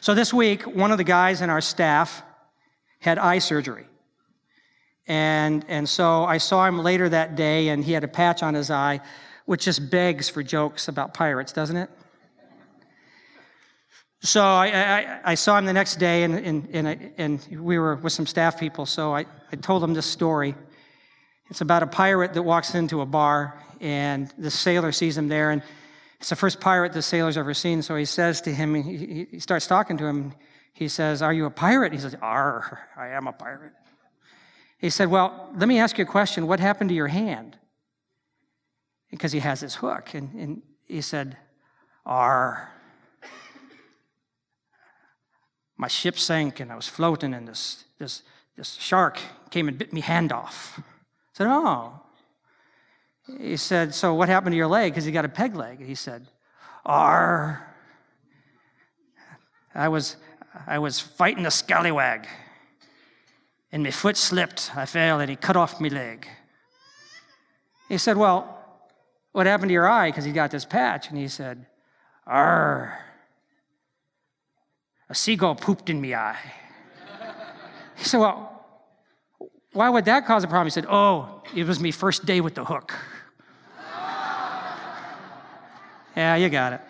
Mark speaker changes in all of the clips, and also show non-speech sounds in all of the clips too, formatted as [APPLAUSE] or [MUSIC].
Speaker 1: So this week, one of the guys in our staff had eye surgery. And, and so I saw him later that day, and he had a patch on his eye, which just begs for jokes about pirates, doesn't it? So I, I, I saw him the next day, and, and, and, I, and we were with some staff people, so I, I told him this story. It's about a pirate that walks into a bar, and the sailor sees him there, and it's the first pirate the sailor's ever seen. So he says to him, he, he starts talking to him. He says, Are you a pirate? He says, Ar, I am a pirate. He said, Well, let me ask you a question. What happened to your hand? Because he has this hook. And, and he said, R. My ship sank and I was floating, and this, this, this shark came and bit me hand off. I said, Oh. He said, So what happened to your leg? Because he got a peg leg. He said, R. I was, I was fighting a scallywag and my foot slipped. I fell and he cut off my leg. He said, Well, what happened to your eye? Because he got this patch. And he said, Arr, a seagull pooped in me eye. he said, Well, why would that cause a problem? He said, Oh, it was me first day with the hook. Yeah, you got it.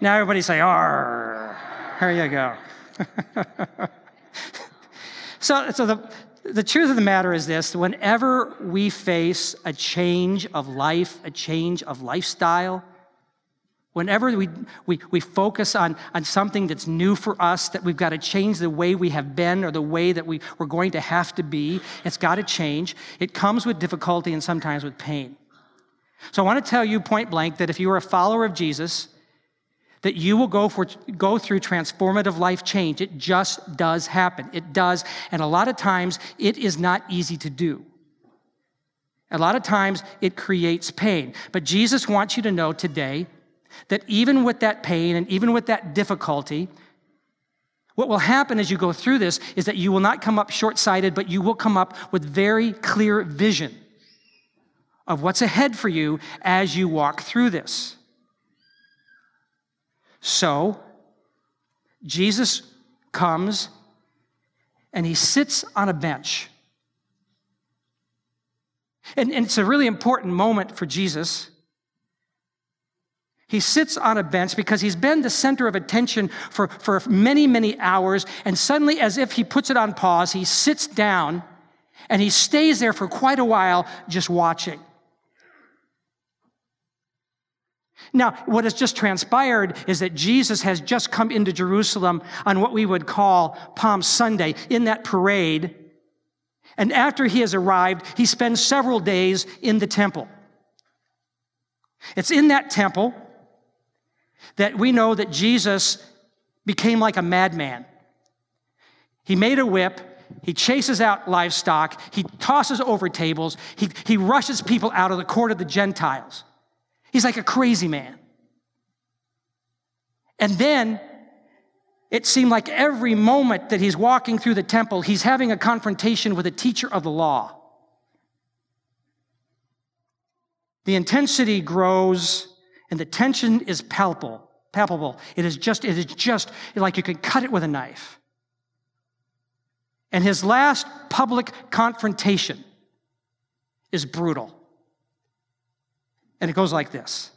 Speaker 1: Now everybody say, Arr. There you go. [LAUGHS] So, so the, the truth of the matter is this whenever we face a change of life, a change of lifestyle, whenever we, we, we focus on, on something that's new for us, that we've got to change the way we have been or the way that we, we're going to have to be, it's got to change. It comes with difficulty and sometimes with pain. So I want to tell you point blank that if you are a follower of Jesus, that you will go, for, go through transformative life change. It just does happen. It does. And a lot of times, it is not easy to do. A lot of times, it creates pain. But Jesus wants you to know today that even with that pain and even with that difficulty, what will happen as you go through this is that you will not come up short sighted, but you will come up with very clear vision of what's ahead for you as you walk through this. So, Jesus comes and he sits on a bench. And, and, it's a really important moment for Jesus. He sits on a bench because he's been the center of attention for, for many, many hours. And suddenly, as if he puts it on pause, he sits down and he stays there for quite a while just watching. Now, what has just transpired is that Jesus has just come into Jerusalem on what we would call Palm Sunday in that parade. And after he has arrived, he spends several days in the temple. It's in that temple that we know that Jesus became like a madman. He made a whip, he chases out livestock, he tosses over tables, he, he rushes people out of the court of the Gentiles. He's like a crazy man. And then it seemed like every moment that he's walking through the temple, he's having a confrontation with a teacher of the law. The intensity grows and the tension is palpable. Palpable. It is just, it is just like you could cut it with a knife. And his last public confrontation is brutal. And it goes like this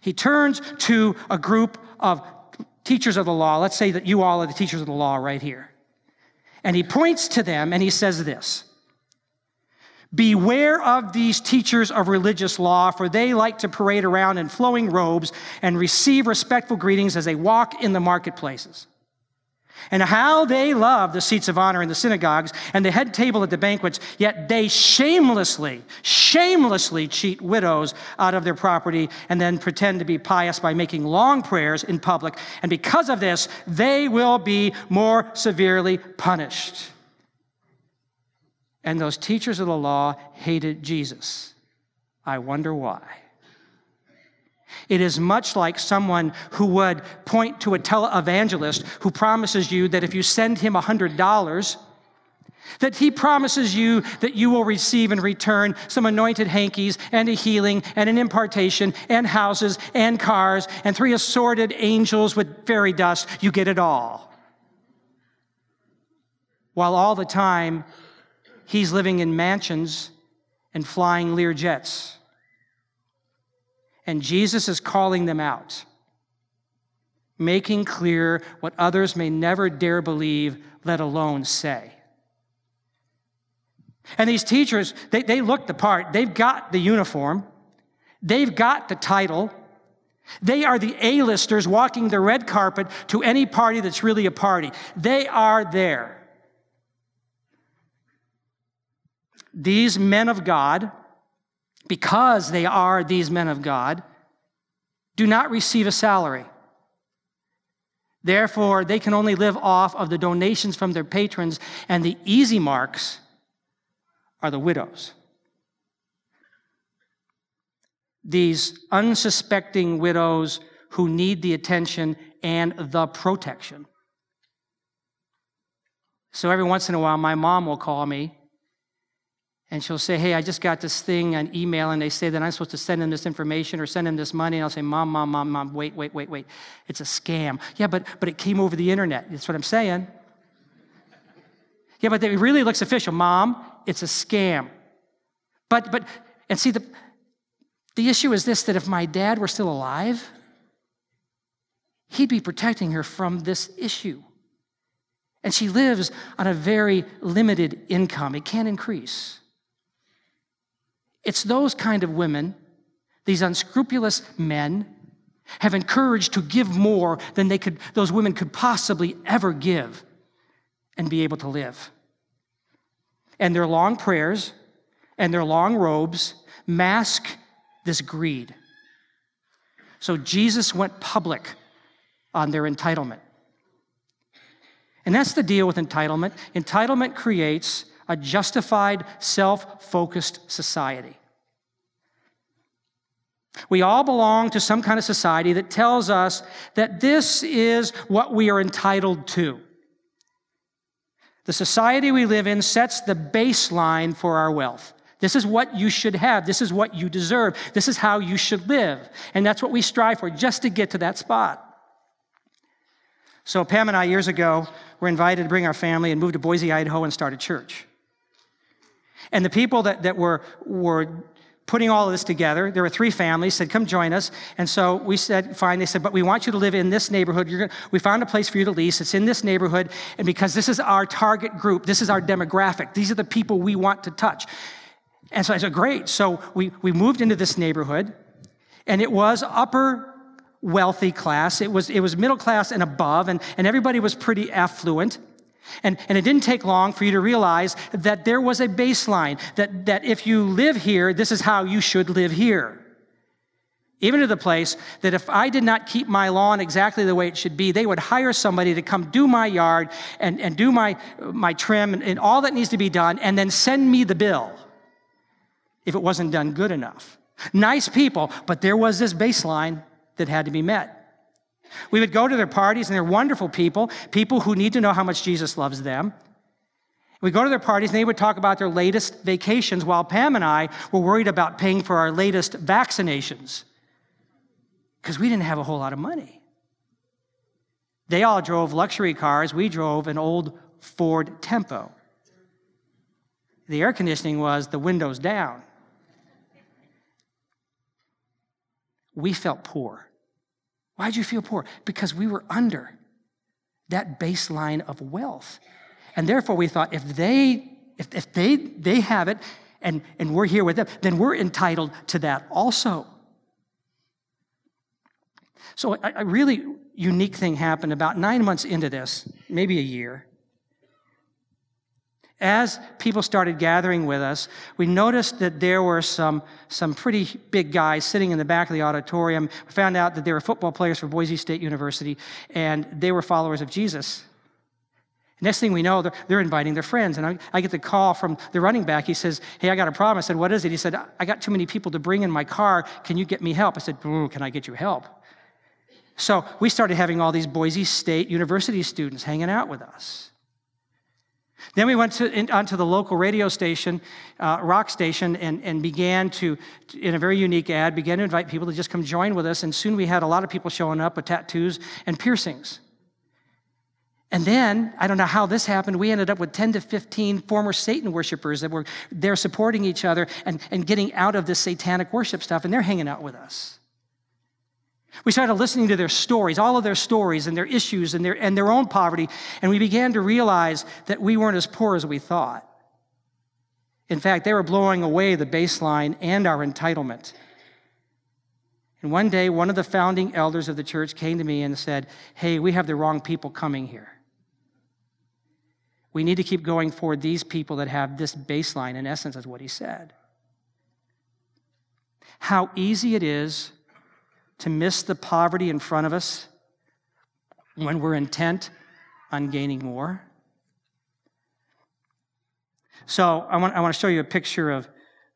Speaker 1: He turns to a group of teachers of the law. Let's say that you all are the teachers of the law right here. And he points to them and he says this Beware of these teachers of religious law, for they like to parade around in flowing robes and receive respectful greetings as they walk in the marketplaces and how they love the seats of honor in the synagogues and the head table at the banquets, yet they shamelessly, shamelessly cheat widows out of their property and then pretend to be pious by making long prayers in public. And because of this, they will be more severely punished. And those teachers of the law hated Jesus. I wonder why. It is much like someone who would point to a televangelist who promises you that if you send him $100, That he promises you that you will receive in return some anointed hankies and a healing and an impartation and houses and cars and three assorted angels with fairy dust. You get it all. While all the time he's living in mansions and flying Lear jets. And Jesus is calling them out, making clear what others may never dare believe, let alone say. And these teachers, they, they look the part. They've got the uniform, they've got the title. They are the A-listers walking the red carpet to any party that's really a party. They are there. These men of God, because they are these men of God, do not receive a salary. Therefore, they can only live off of the donations from their patrons and the easy marks are the widows. These unsuspecting widows who need the attention and the protection. So every once in a while, my mom will call me and she'll say, Hey, I just got this thing on email, and they say that I'm supposed to send them this information or send them this money. And I'll say, Mom, Mom, Mom, Mom, wait, wait, wait, wait. It's a scam. Yeah, but, but it came over the internet. That's what I'm saying. Yeah, but it really looks official. Mom, it's a scam. But, but, and see, the, the issue is this that if my dad were still alive, he'd be protecting her from this issue. And she lives on a very limited income, it can't increase. It's those kind of women, these unscrupulous men, have encouraged to give more than they could, those women could possibly ever give and be able to live. And their long prayers and their long robes mask this greed. So Jesus went public on their entitlement. And that's the deal with entitlement. Entitlement creates a justified, self focused society. We all belong to some kind of society that tells us that this is what we are entitled to. The society we live in sets the baseline for our wealth. This is what you should have. This is what you deserve. This is how you should live. And that's what we strive for, just to get to that spot. So, Pam and I, years ago, were invited to bring our family and move to Boise, Idaho, and start a church. And the people that, that were, were putting all of this together. There were three families, said, Come join us. And so we said, Fine. They said, But we want you to live in this neighborhood. Gonna, we found a place for you to lease. It's in this neighborhood. And because this is our target group, this is our demographic, these are the people we want to touch. And so I said, Great. So we, we moved into this neighborhood, and it was upper wealthy class. It was, it was middle class and above, and, and everybody was pretty affluent. And, and it didn't take long for you to realize that there was a baseline, that, that if you live here, this is how you should live here. Even to the place that if I did not keep my lawn exactly the way it should be, they would hire somebody to come do my yard and, and do my, my trim and, and all that needs to be done, and then send me the bill if it wasn't done good enough. Nice people, but there was this baseline that had to be met. We would go to their parties, and they're wonderful people, people who need to know how much Jesus loves them. We go to their parties, and they would talk about their latest vacations, while Pam and I were worried about paying for our latest vaccinations because we didn't have a whole lot of money. They all drove luxury cars. We drove an old Ford Tempo. The air conditioning was the windows down. We felt poor. Why'd you feel poor? Because we were under that baseline of wealth. And therefore, we thought if they, if, if they, they have it and, and we're here with them, then we're entitled to that also. So, a, a really unique thing happened about nine months into this, maybe a year. As people started gathering with us, we noticed that there were some, some pretty big guys sitting in the back of the auditorium. We found out that they were football players for Boise State University, and they were followers of Jesus. Next thing we know, they're, they're inviting their friends. And I, I, get the call from the running back. He says, Hey, I got a problem. I said, What is it? He said, I got too many people to bring in my car. Can you get me help? I said, Can I get you help? So we started having all these Boise State University students hanging out with us. Then we went to, in, onto the local radio station, uh, rock station, and, and began to, in a very unique ad, began to invite people to just come join with us. And soon we had a lot of people showing up with tattoos and piercings. And then, I don't know how this happened, we ended up with 10 to 15 former Satan worshipers that were there supporting each other and, and getting out of this satanic worship stuff, and they're hanging out with us. We started listening to their stories, all of their stories and their issues and their, and their own poverty, and we began to realize that we weren't as poor as we thought. In fact, they were blowing away the baseline and our entitlement. And one day, one of the founding elders of the church came to me and said, Hey, we have the wrong people coming here. We need to keep going for these people that have this baseline, in essence, is what he said. How easy it is to miss the poverty in front of us when we're intent on gaining more. So, I want, I want to show you a picture of,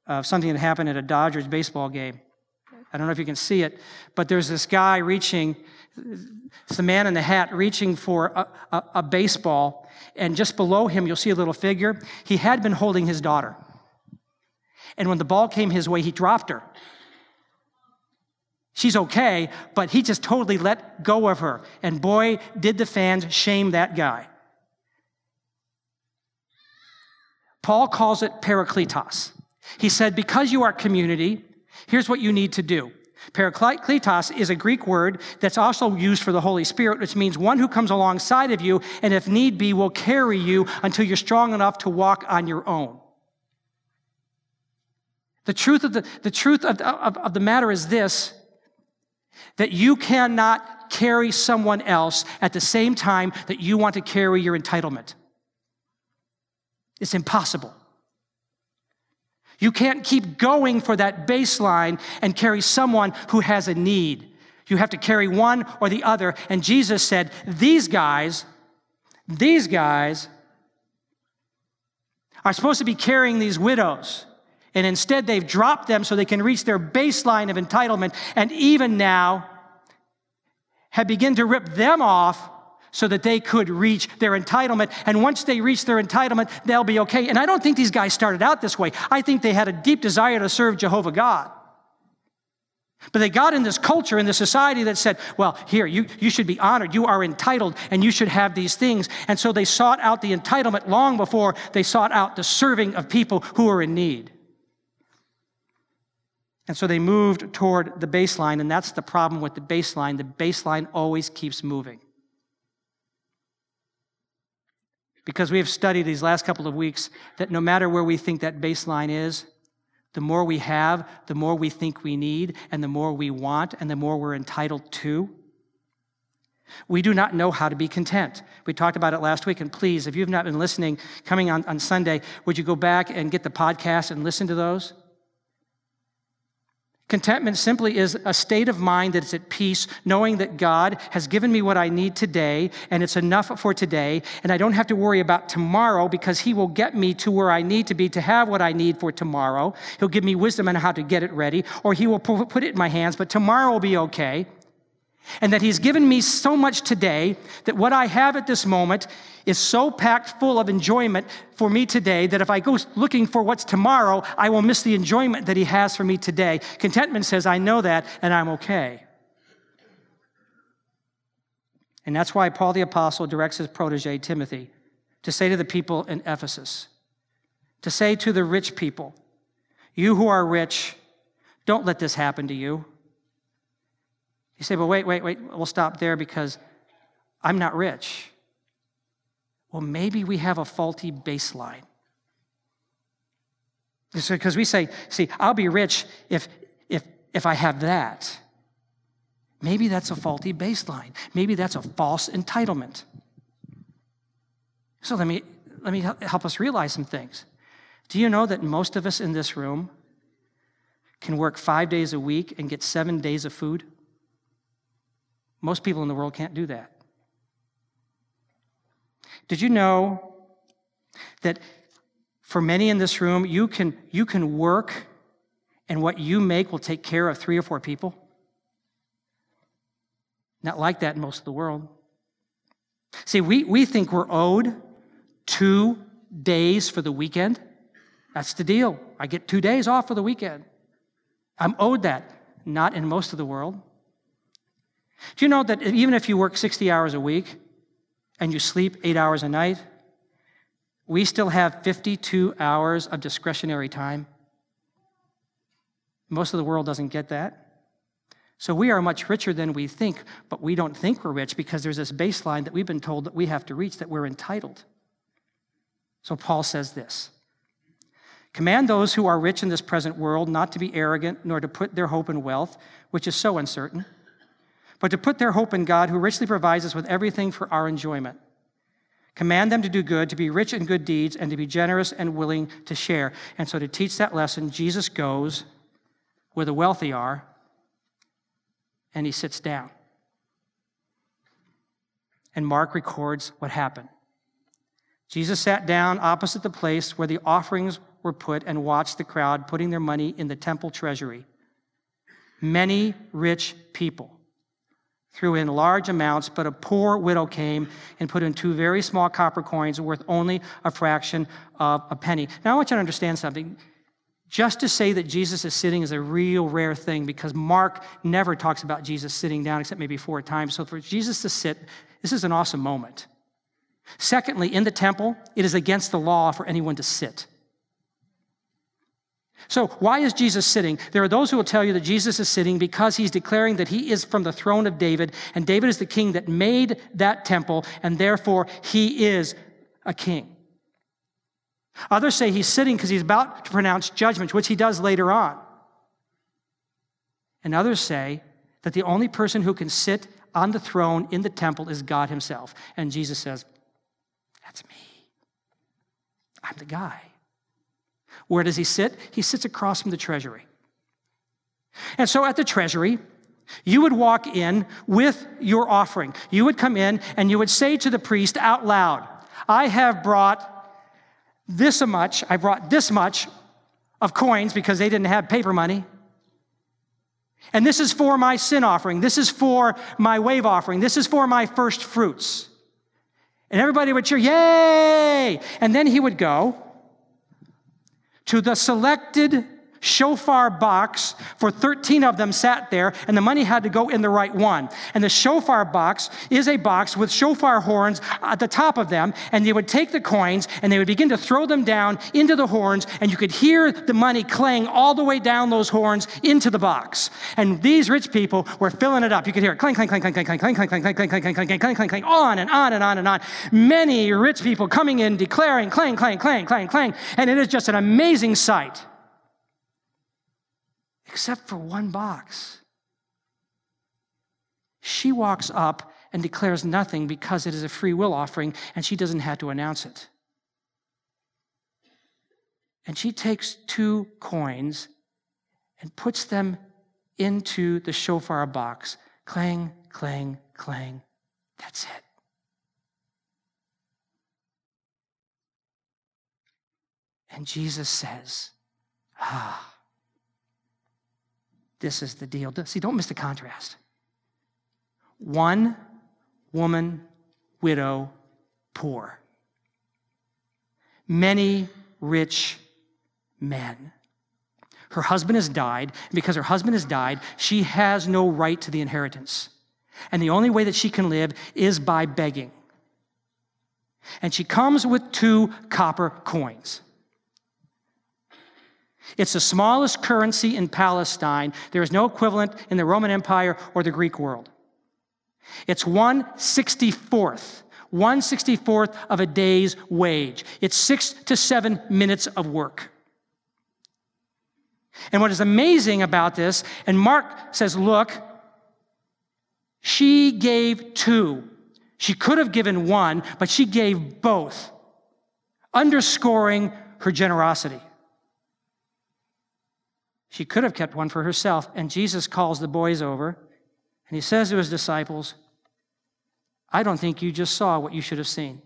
Speaker 1: of something that happened at a Dodgers baseball game. I don't know if you can see it, but there's this guy reaching, it's the man in the hat reaching for a, a, a baseball, and just below him, you'll see a little figure. He had been holding his daughter. And when the ball came his way, he dropped her. She's okay, but he just totally let go of her. And boy, did the fans shame that guy. Paul calls it parakletos. He said, Because you are community, here's what you need to do. Parakletos is a Greek word that's also used for the Holy Spirit, which means one who comes alongside of you and, if need be, will carry you until you're strong enough to walk on your own. The truth of the, the, truth of, of, of the matter is this that you cannot carry someone else at the same time that you want to carry your entitlement. It's impossible. You can't keep going for that baseline and carry someone who has a need. You have to carry one or the other. And Jesus said, These guys, these guys are supposed to be carrying these widows. And instead, they've dropped them so they can reach their baseline of entitlement. And even now, have begun to rip them off so that they could reach their entitlement. And once they reach their entitlement, they'll be okay. And I don't think these guys started out this way. I think they had a deep desire to serve Jehovah God. But they got in this culture, in this society that said, well, here, you, you should be honored. You are entitled and you should have these things. And so they sought out the entitlement long before they sought out the serving of people who are in need. And so they moved toward the baseline, and that's the problem with the baseline. The baseline always keeps moving. Because we have studied these last couple of weeks that no matter where we think that baseline is, the more we have, the more we think we need, and the more we want, and the more we're entitled to. We do not know how to be content. We talked about it last week, and please, if you've not been listening, coming on, on Sunday, would you go back and get the podcast and listen to those? Contentment simply is a state of mind that's at peace, knowing that God has given me what I need today, and it's enough for today, and I don't have to worry about tomorrow because He will get me to where I need to be to have what I need for tomorrow. He'll give me wisdom on how to get it ready, or He will put it in my hands, but tomorrow will be okay. And that He's given me so much today that what I have at this moment is so packed full of enjoyment for me today that if I go looking for what's tomorrow, I will miss the enjoyment that He has for me today. Contentment says, I know that and I'm okay. And that's why Paul the Apostle directs his protege, Timothy, to say to the people in Ephesus, to say to the rich people, You who are rich, don't let this happen to you. You say, well, wait, wait, wait, we'll stop there because I'm not rich. Well, maybe we have a faulty baseline. Because we say, see, I'll be rich if, if, if I have that. Maybe that's a faulty baseline. Maybe that's a false entitlement. So let me, let me help us realize some things. Do you know that most of us in this room can work five days a week and get seven days of food? Most people in the world can't do that. Did you know that for many in this room, you can, you can work and what you make will take care of three or four people? Not like that in most of the world. See, we, we think we're owed two days for the weekend. That's the deal. I get two days off for the weekend. I'm owed that. Not in most of the world. Do you know that even if you work 60 hours a week and you sleep eight hours a night, we still have 52 hours of discretionary time? Most of the world doesn't get that. So we are much richer than we think, but we don't think we're rich because there's this baseline that we've been told that we have to reach, that we're entitled. So Paul says this Command those who are rich in this present world not to be arrogant, nor to put their hope in wealth, which is so uncertain, but to put their hope in God, who richly provides us with everything for our enjoyment. Command them to do good, to be rich in good deeds, and to be generous and willing to share. And so, to teach that lesson, Jesus goes where the wealthy are and he sits down. And Mark records what happened. Jesus sat down opposite the place where the offerings were put and watched the crowd putting their money in the temple treasury. Many rich people threw in large amounts, but a poor widow came and put in two very small copper coins worth only a fraction of a penny. Now, I want you to understand something. Just to say that Jesus is sitting is a real rare thing because Mark never talks about Jesus sitting down except maybe four times. So for Jesus to sit, this is an awesome moment. Secondly, in the temple, it is against the law for anyone to sit. So, why is Jesus sitting? There are those who will tell you that Jesus is sitting because he's declaring that he is from the throne of David, and David is the king that made that temple, and therefore he is a king. Others say he's sitting because he's about to pronounce judgment, which he does later on. And others say that the only person who can sit on the throne in the temple is God himself. And Jesus says, That's me. I'm the guy. Where does he sit? He sits across from the treasury. And so at the treasury, you would walk in with your offering. You would come in and you would say to the priest out loud, I have brought this much, I brought this much of coins because they didn't have paper money. And this is for my sin offering. This is for my wave offering. This is for my first fruits. And everybody would cheer, Yay! And then he would go to the selected shofar box, for 13 of them sat there, and the money had to go in the right one. And the shofar box is a box with shofar horns at the top of them, and they would take the coins and they would begin to throw them down into the horns, and you could hear the money clang all the way down those horns into the box. And these rich people were filling it up. You could hear it clang, clang, clang, clang, clang, clang, clang, clang, clang, clang, clang, clang, clang, clang, clang, clang, clang, on and on and on and on. Many rich people coming in declaring clang, clang, clang, clang, clang, and it is just an amazing sight except for one box. She walks up and declares nothing because it is a free will offering and she doesn't have to announce it. And she takes two coins and puts them into the shofar box. Clang, clang, clang. That's it. And Jesus says, Ah, this is the deal. See, don't miss the contrast. One woman, widow, poor. Many rich men. Her husband has died. And because her husband has died, she has no right to the inheritance. And the only way that she can live is by begging. And she comes with two copper coins. It's the smallest currency in Palestine. There is no equivalent in the Roman Empire or the Greek world. It's 164th, 164th of a day's wage. It's six to seven minutes of work. And what is amazing about this, and Mark says, look, she gave two. She could have given one, but she gave both, underscoring her generosity. She could have kept one for herself. And Jesus calls the boys over and he says to his disciples, I don't think you just saw what you should have seen.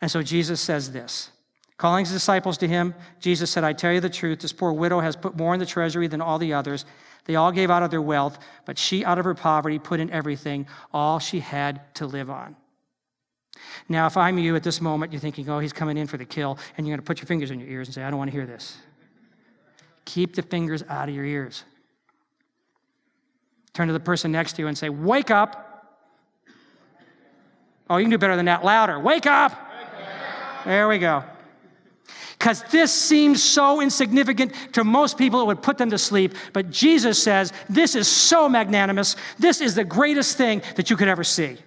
Speaker 1: And so Jesus says this. Calling his disciples to him, Jesus said, I tell you the truth, this poor widow has put more in the treasury than all the others. They all gave out of their wealth, but she, out of her poverty, put in everything, all she had to live on. Now, if I'm you at this moment, you're thinking, oh, he's coming in for the kill, and you're going to put your fingers in your ears and say, I don't want to hear this. Keep the fingers out of your ears. Turn to the person next to you and say, Wake up. Oh, you can do better than that. Louder. Wake up. There we go. Because this seems so insignificant to most people, it would put them to sleep. But Jesus says, This is so magnanimous. This is the greatest thing that you could ever see.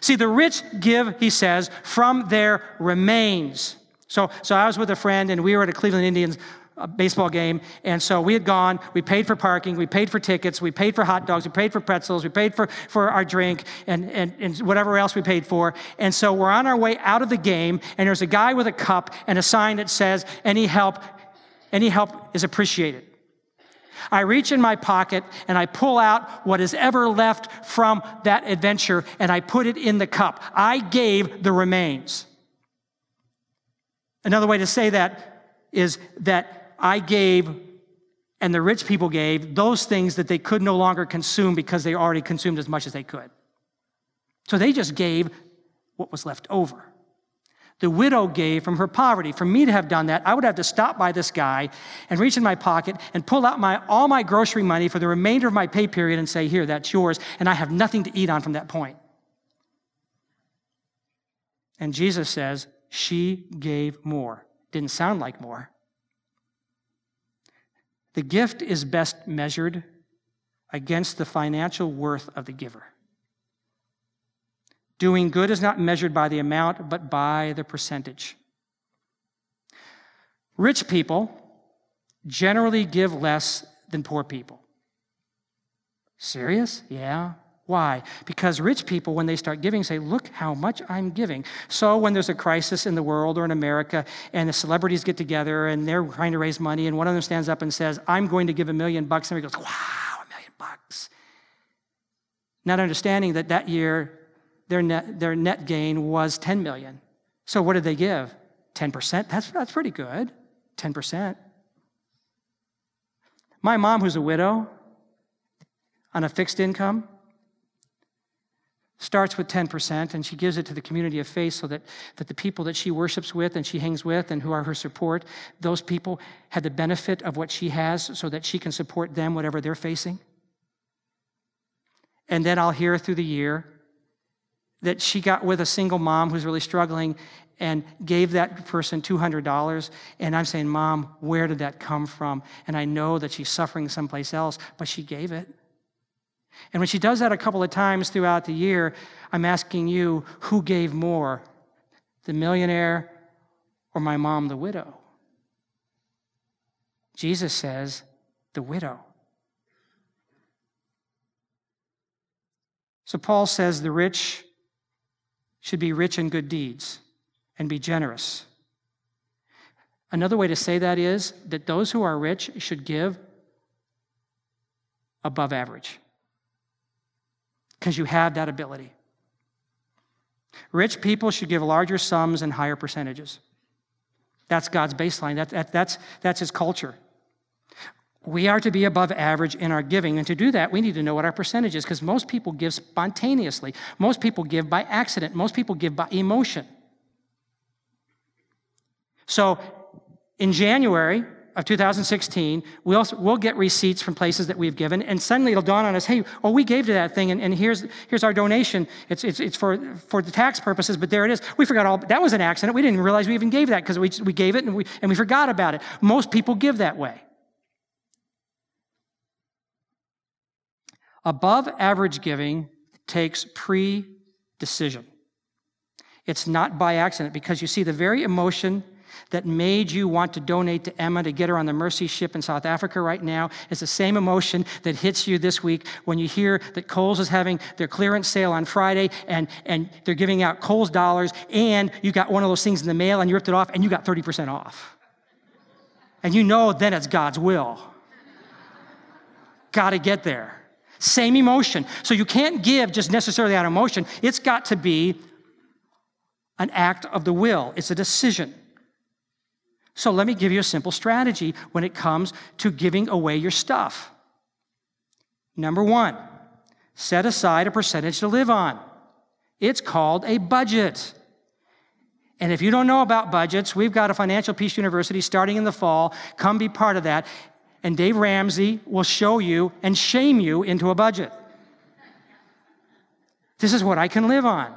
Speaker 1: See, the rich give, he says, from their remains. So, so I was with a friend and we were at a Cleveland Indians uh, baseball game. And so we had gone, we paid for parking, we paid for tickets, we paid for hot dogs, we paid for pretzels, we paid for, for our drink and, and, and whatever else we paid for. And so we're on our way out of the game and there's a guy with a cup and a sign that says, any help, any help is appreciated. I reach in my pocket and I pull out what is ever left from that adventure and I put it in the cup. I gave the remains. Another way to say that is that I gave and the rich people gave those things that they could no longer consume because they already consumed as much as they could. So they just gave what was left over the widow gave from her poverty. For me to have done that, I would have to stop by this guy and reach in my pocket and pull out my, all my grocery money for the remainder of my pay period and say, Here, that's yours. And I have nothing to eat on from that point. And Jesus says, She gave more. Didn't sound like more. The gift is best measured against the financial worth of the giver. Doing good is not measured by the amount, but by the percentage. Rich people generally give less than poor people. Serious? Yeah. Why? Because rich people, when they start giving, say, Look how much I'm giving. So when there's a crisis in the world or in America and the celebrities get together and they're trying to raise money, and one of them stands up and says, I'm going to give a million bucks, and everybody goes, Wow, a million bucks. Not understanding that that year their net, their net gain was 10 million. So what did they give? 10%? That's, that's pretty good. 10%. My mom, who's a widow on a fixed income, starts with 10% and she gives it to the community of faith so that, that the people that she worships with and she hangs with and who are her support, those people had the benefit of what she has so that she can support them, whatever they're facing. And then I'll hear through the year that she got with a single mom who's really struggling and gave that person $200. And I'm saying, Mom, where did that come from? And I know that she's suffering someplace else, but she gave it. And when she does that a couple of times throughout the year, I'm asking you, who gave more? The millionaire or my mom, the widow? Jesus says, the widow. So Paul says the rich should be rich in good deeds and be generous. Another way to say that is that those who are rich should give above average because you have that ability. Rich people should give larger sums and higher percentages. That's God's baseline. That, that, that's, that's his culture. We are to be above average in our giving. And to do that, we need to know what our percentage is because most people give spontaneously. Most people give by accident. Most people give by emotion. So in January of 2016, we'll, we'll get receipts from places that we've given, and suddenly it'll dawn on us hey, oh, we gave to that thing, and, and here's, here's our donation. It's, it's, it's for, for the tax purposes, but there it is. We forgot all that was an accident. We didn't realize we even gave that because we, we gave it and we, and we forgot about it. Most people give that way. Above average giving takes pre decision. It's not by accident because you see, the very emotion that made you want to donate to Emma to get her on the Mercy ship in South Africa right now is the same emotion that hits you this week when you hear that Kohl's is having their clearance sale on Friday and, and they're giving out Kohl's dollars and you got one of those things in the mail and you ripped it off and you got 30% off. And you know then it's God's will. Got to get there. Same emotion. So you can't give just necessarily out of emotion. It's got to be an act of the will, it's a decision. So let me give you a simple strategy when it comes to giving away your stuff. Number one, set aside a percentage to live on. It's called a budget. And if you don't know about budgets, we've got a Financial Peace University starting in the fall. Come be part of that. And Dave Ramsey will show you and shame you into a budget. This is what I can live on.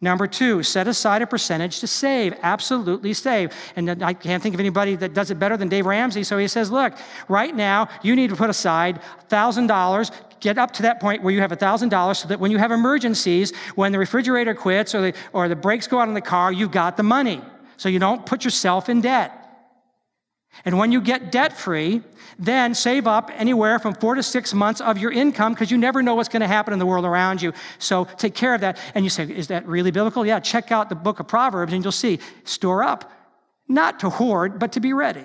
Speaker 1: Number two, set aside a percentage to save. Absolutely save. And I can't think of anybody that does it better than Dave Ramsey. So he says, look, right now, you need to put aside $1,000. Get up to that point where you have $1,000 so that when you have emergencies, when the refrigerator quits or the, or the brakes go out on the car, you've got the money. So you don't put yourself in debt. And when you get debt free, then save up anywhere from four to six months of your income because you never know what's going to happen in the world around you. So take care of that. And you say, is that really biblical? Yeah, check out the book of Proverbs and you'll see store up, not to hoard, but to be ready.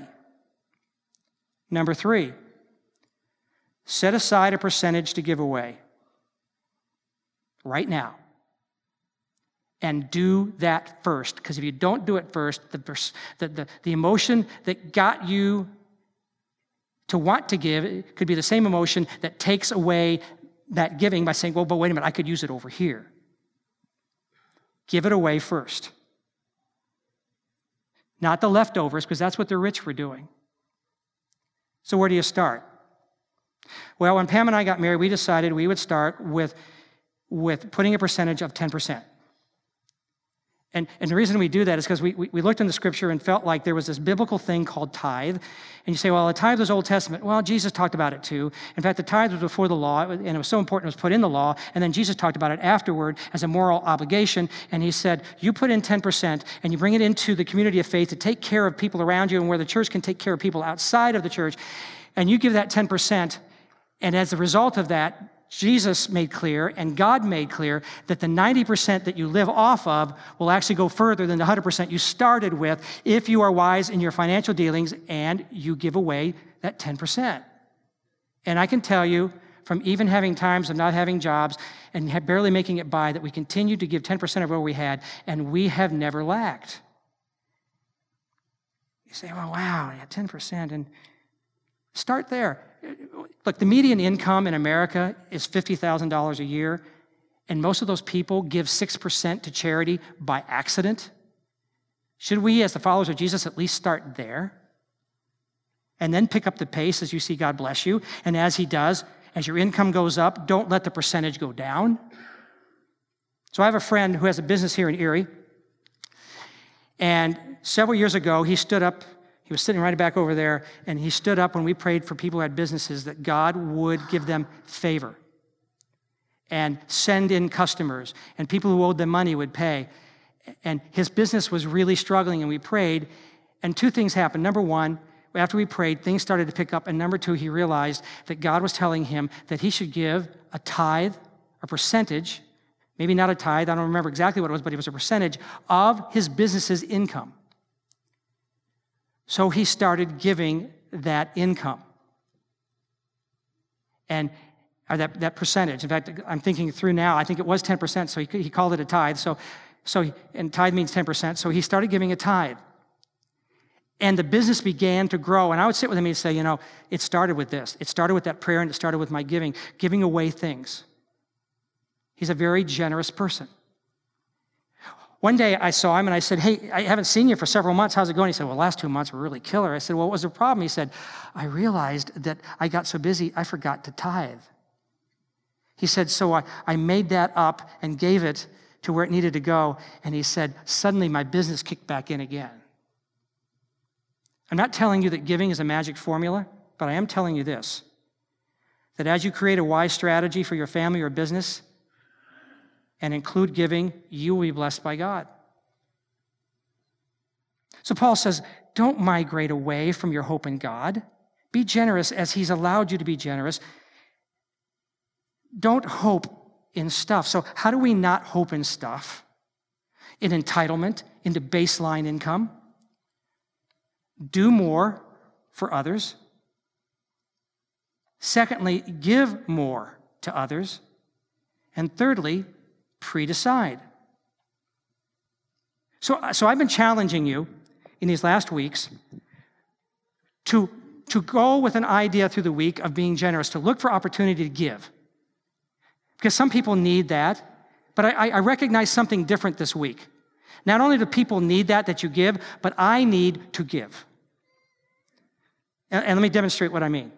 Speaker 1: Number three, set aside a percentage to give away right now and do that first. Because if you don't do it first, the, the, the, emotion that got you to want to give could be the same emotion that takes away that giving by saying, well, but wait a minute, I could use it over here. Give it away first. Not the leftovers, because that's what the rich were doing. So, where do you start? Well, when Pam and I got married, we decided we would start with, with putting a percentage of 10%. And, and the reason we do that is because we, we, we, looked in the scripture and felt like there was this biblical thing called tithe. And you say, well, the tithe was Old Testament. Well, Jesus talked about it too. In fact, the tithe was before the law, and it was so important it was put in the law. And then Jesus talked about it afterward as a moral obligation. And he said, you put in 10% and you bring it into the community of faith to take care of people around you and where the church can take care of people outside of the church. And you give that 10%. And as a result of that, Jesus made clear and God made clear that the 90% that you live off of will actually go further than the 100% you started with if you are wise in your financial dealings and you give away that 10%. And I can tell you from even having times of not having jobs and barely making it by that we continued to give 10% of what we had and we have never lacked. You say, well, wow, yeah, 10%. And start there. Look, the median income in America is $50,000 a year, and most of those people give 6% to charity by accident. Should we, as the followers of Jesus, at least start there? And then pick up the pace as you see God bless you. And as He does, as your income goes up, don't let the percentage go down. So I have a friend who has a business here in Erie. And several years ago, he stood up he was sitting right back over there, and he stood up when we prayed for people who had businesses that God would give them favor and send in customers, and people who owed them money would pay. And his business was really struggling, and we prayed, and two things happened. Number one, after we prayed, things started to pick up, and number two, he realized that God was telling him that he should give a tithe, a percentage, maybe not a tithe, I don't remember exactly what it was, but it was a percentage of his business's income. So he started giving that income. And or that, that percentage. In fact, I'm thinking through now, I think it was 10%, so he, he called it a tithe. So, so, and tithe means 10%, so he started giving a tithe. And the business began to grow. And I would sit with him and say, you know, it started with this. It started with that prayer and it started with my giving, giving away things. He's a very generous person. One day I saw him and I said, Hey, I haven't seen you for several months. How's it going? He said, Well, last two months were really killer. I said, Well, what was the problem? He said, I realized that I got so busy, I forgot to tithe. He said, So I, I made that up and gave it to where it needed to go. And he said, Suddenly my business kicked back in again. I'm not telling you that giving is a magic formula, but I am telling you this that as you create a wise strategy for your family or business, and include giving, you will be blessed by God. So Paul says, don't migrate away from your hope in God. Be generous as he's allowed you to be generous. Don't hope in stuff. So, how do we not hope in stuff? In entitlement, into baseline income. Do more for others. Secondly, give more to others. And thirdly, pre-decide. So, so I've been challenging you in these last weeks to, to go with an idea through the week of being generous, to look for opportunity to give. Because some people need that. But I, I recognize something different this week. Not only do people need that that you give, but I need to give. And, and let me demonstrate what I mean.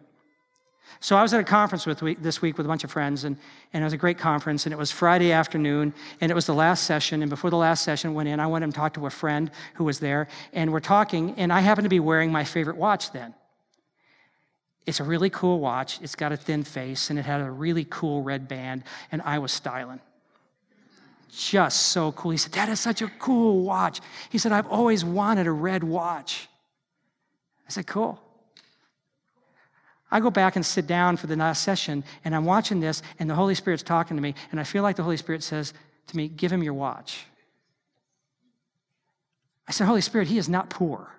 Speaker 1: So I was at a conference with week, this week with a bunch of friends, and, and it was a great conference, and it was Friday afternoon, and it was the last session, and before the last session went in, I went and talked to a friend who was there, and we're talking, and I happened to be wearing my favorite watch then. It's a really cool watch. It's got a thin face, and it had a really cool red band, and I was styling. Just so cool. He said, That is such a cool watch. He said, I've always wanted a red watch. I said, Cool. I go back and sit down for the last session, and I'm watching this, and the Holy Spirit's talking to me, and I feel like the Holy Spirit says to me, Give him your watch. I said, Holy Spirit, he is not poor.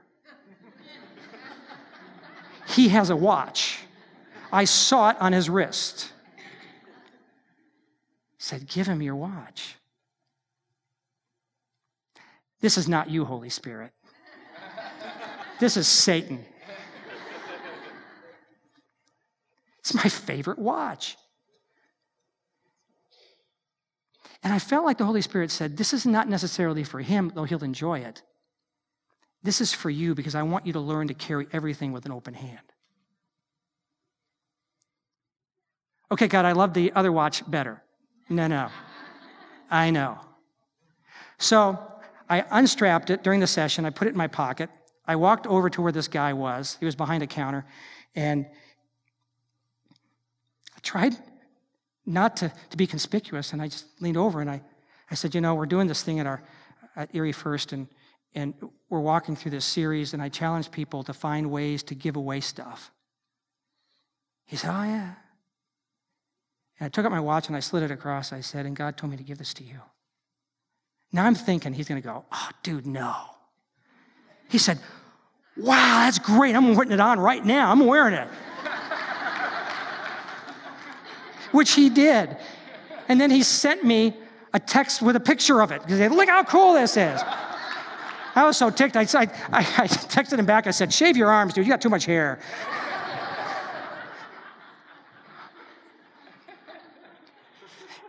Speaker 1: he has a watch. I saw it on his wrist. He said, Give him your watch. This is not you, Holy Spirit. This is Satan. It's my favorite watch. And I felt like the Holy Spirit said, This is not necessarily for him, though he'll enjoy it. This is for you because I want you to learn to carry everything with an open hand. Okay, God, I love the other watch better. No, no. I know. So I unstrapped it during the session. I put it in my pocket. I walked over to where this guy was. He was behind a counter. And tried not to, to be conspicuous, and I just leaned over and I, I said, You know, we're doing this thing at, our, at Erie First, and, and we're walking through this series, and I challenge people to find ways to give away stuff. He said, Oh, yeah. And I took out my watch and I slid it across. I said, And God told me to give this to you. Now I'm thinking he's going to go, Oh, dude, no. He said, Wow, that's great. I'm putting it on right now. I'm wearing it which he did. And then he sent me a text with a picture of it he look how cool this is. I was so ticked. I, I, I texted him back. I said, shave your arms, dude. You got too much hair.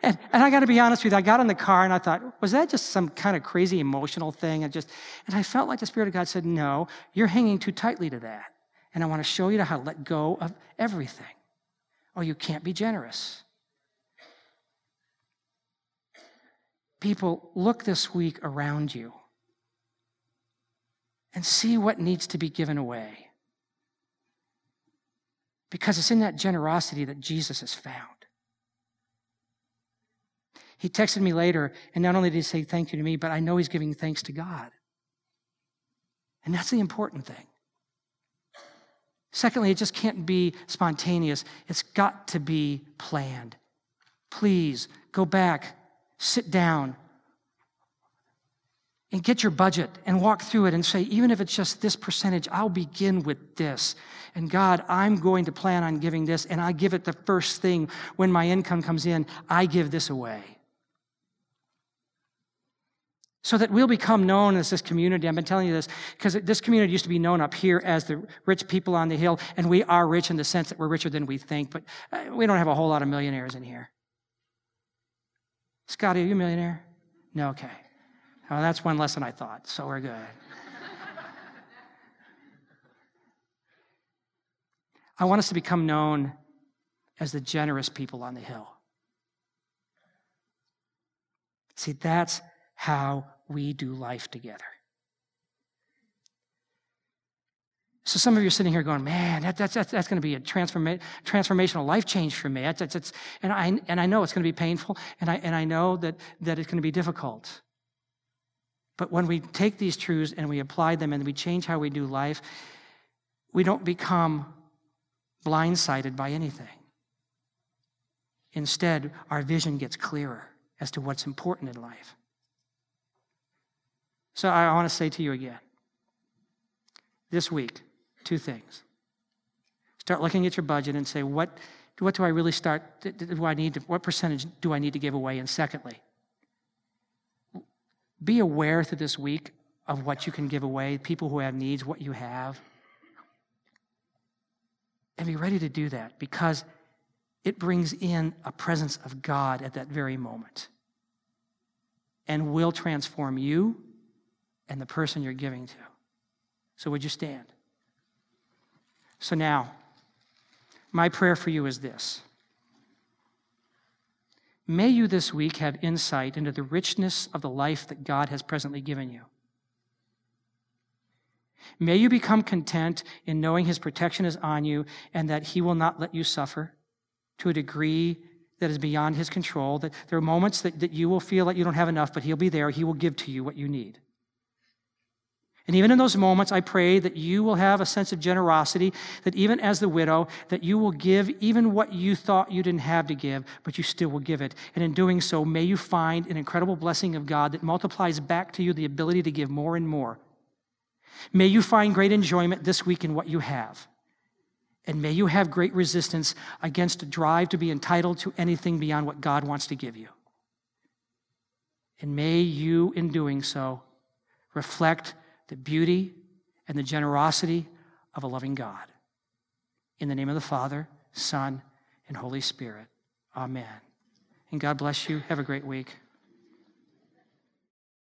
Speaker 1: And, and, I got to be honest with you, I got in the car and I thought, was that just some kind of crazy emotional thing? And just, and I felt like the Spirit of God said, no, you're hanging too tightly to that. And I want to show you how to let go of everything or you can't be generous. People, look this week around you and see what needs to be given away. Because it's in that generosity that Jesus is found. He texted me later, and not only did he say thank you to me, but I know he's giving thanks to God. And that's the important thing. Secondly, it just can't be spontaneous, it's got to be planned. Please go back, sit down, and get your budget and walk through it and say, even if it's just this percentage, I'll begin with this. And God, I'm going to plan on giving this, and I give it the first thing when my income comes in, I give this away so that we'll become known as this community. I've been telling you this because this community used to be known up here as the rich people on the hill, and we are rich in the sense that we're richer than we think, but uh, we don't have a whole lot of millionaires in here. Scotty, are you a millionaire? No, okay. Well, that's one less than I thought, so we're good. [LAUGHS] I want us to become known as the generous people on the hill. See, that's how we do life together. So some of you are sitting here going, man, that, that's, that's, that's going to be a transforma- transformational life change for me. That's, that's, that's, and, I, and I know it's going to be painful, and I, and I know that, that it's going to be difficult. But when we take these truths and we apply them and we change how we do life, we don't become blindsided by anything. Instead, our vision gets clearer as to what's important in life. So I want to say to you again this week, two things. Start looking at your budget and say, what, what do I really start, do I need to, what percentage do I need to give away? And secondly, be aware through this week of what you can give away, people who have needs, what you have. And be ready to do that because it brings in a presence of God at that very moment. and will transform you and the person you're giving to. So, would you stand? So, now, my prayer for you is this. May you this week have insight into the richness of the life that God has presently given you. May you become content in knowing His protection is on you and that He will not let you suffer to a degree that is beyond His control. That there are moments that, that you will feel like you don't have enough, but He'll be there. He will give to you what you need. And even in those moments, I pray that you will have a sense of generosity, that even as the widow, that you will give even what you thought you didn't have to give, but you still will give it. And in doing so, may you find an incredible blessing of God that multiplies back to you the ability to give more and more. May you find great enjoyment this week in what you have. And may you have great resistance against a drive to be entitled to anything beyond what God wants to give you. And may you, in doing so, reflect the beauty and the generosity of a loving God. In the name of the Father, Son, and Holy Spirit. Amen. And God bless you. Have a great week.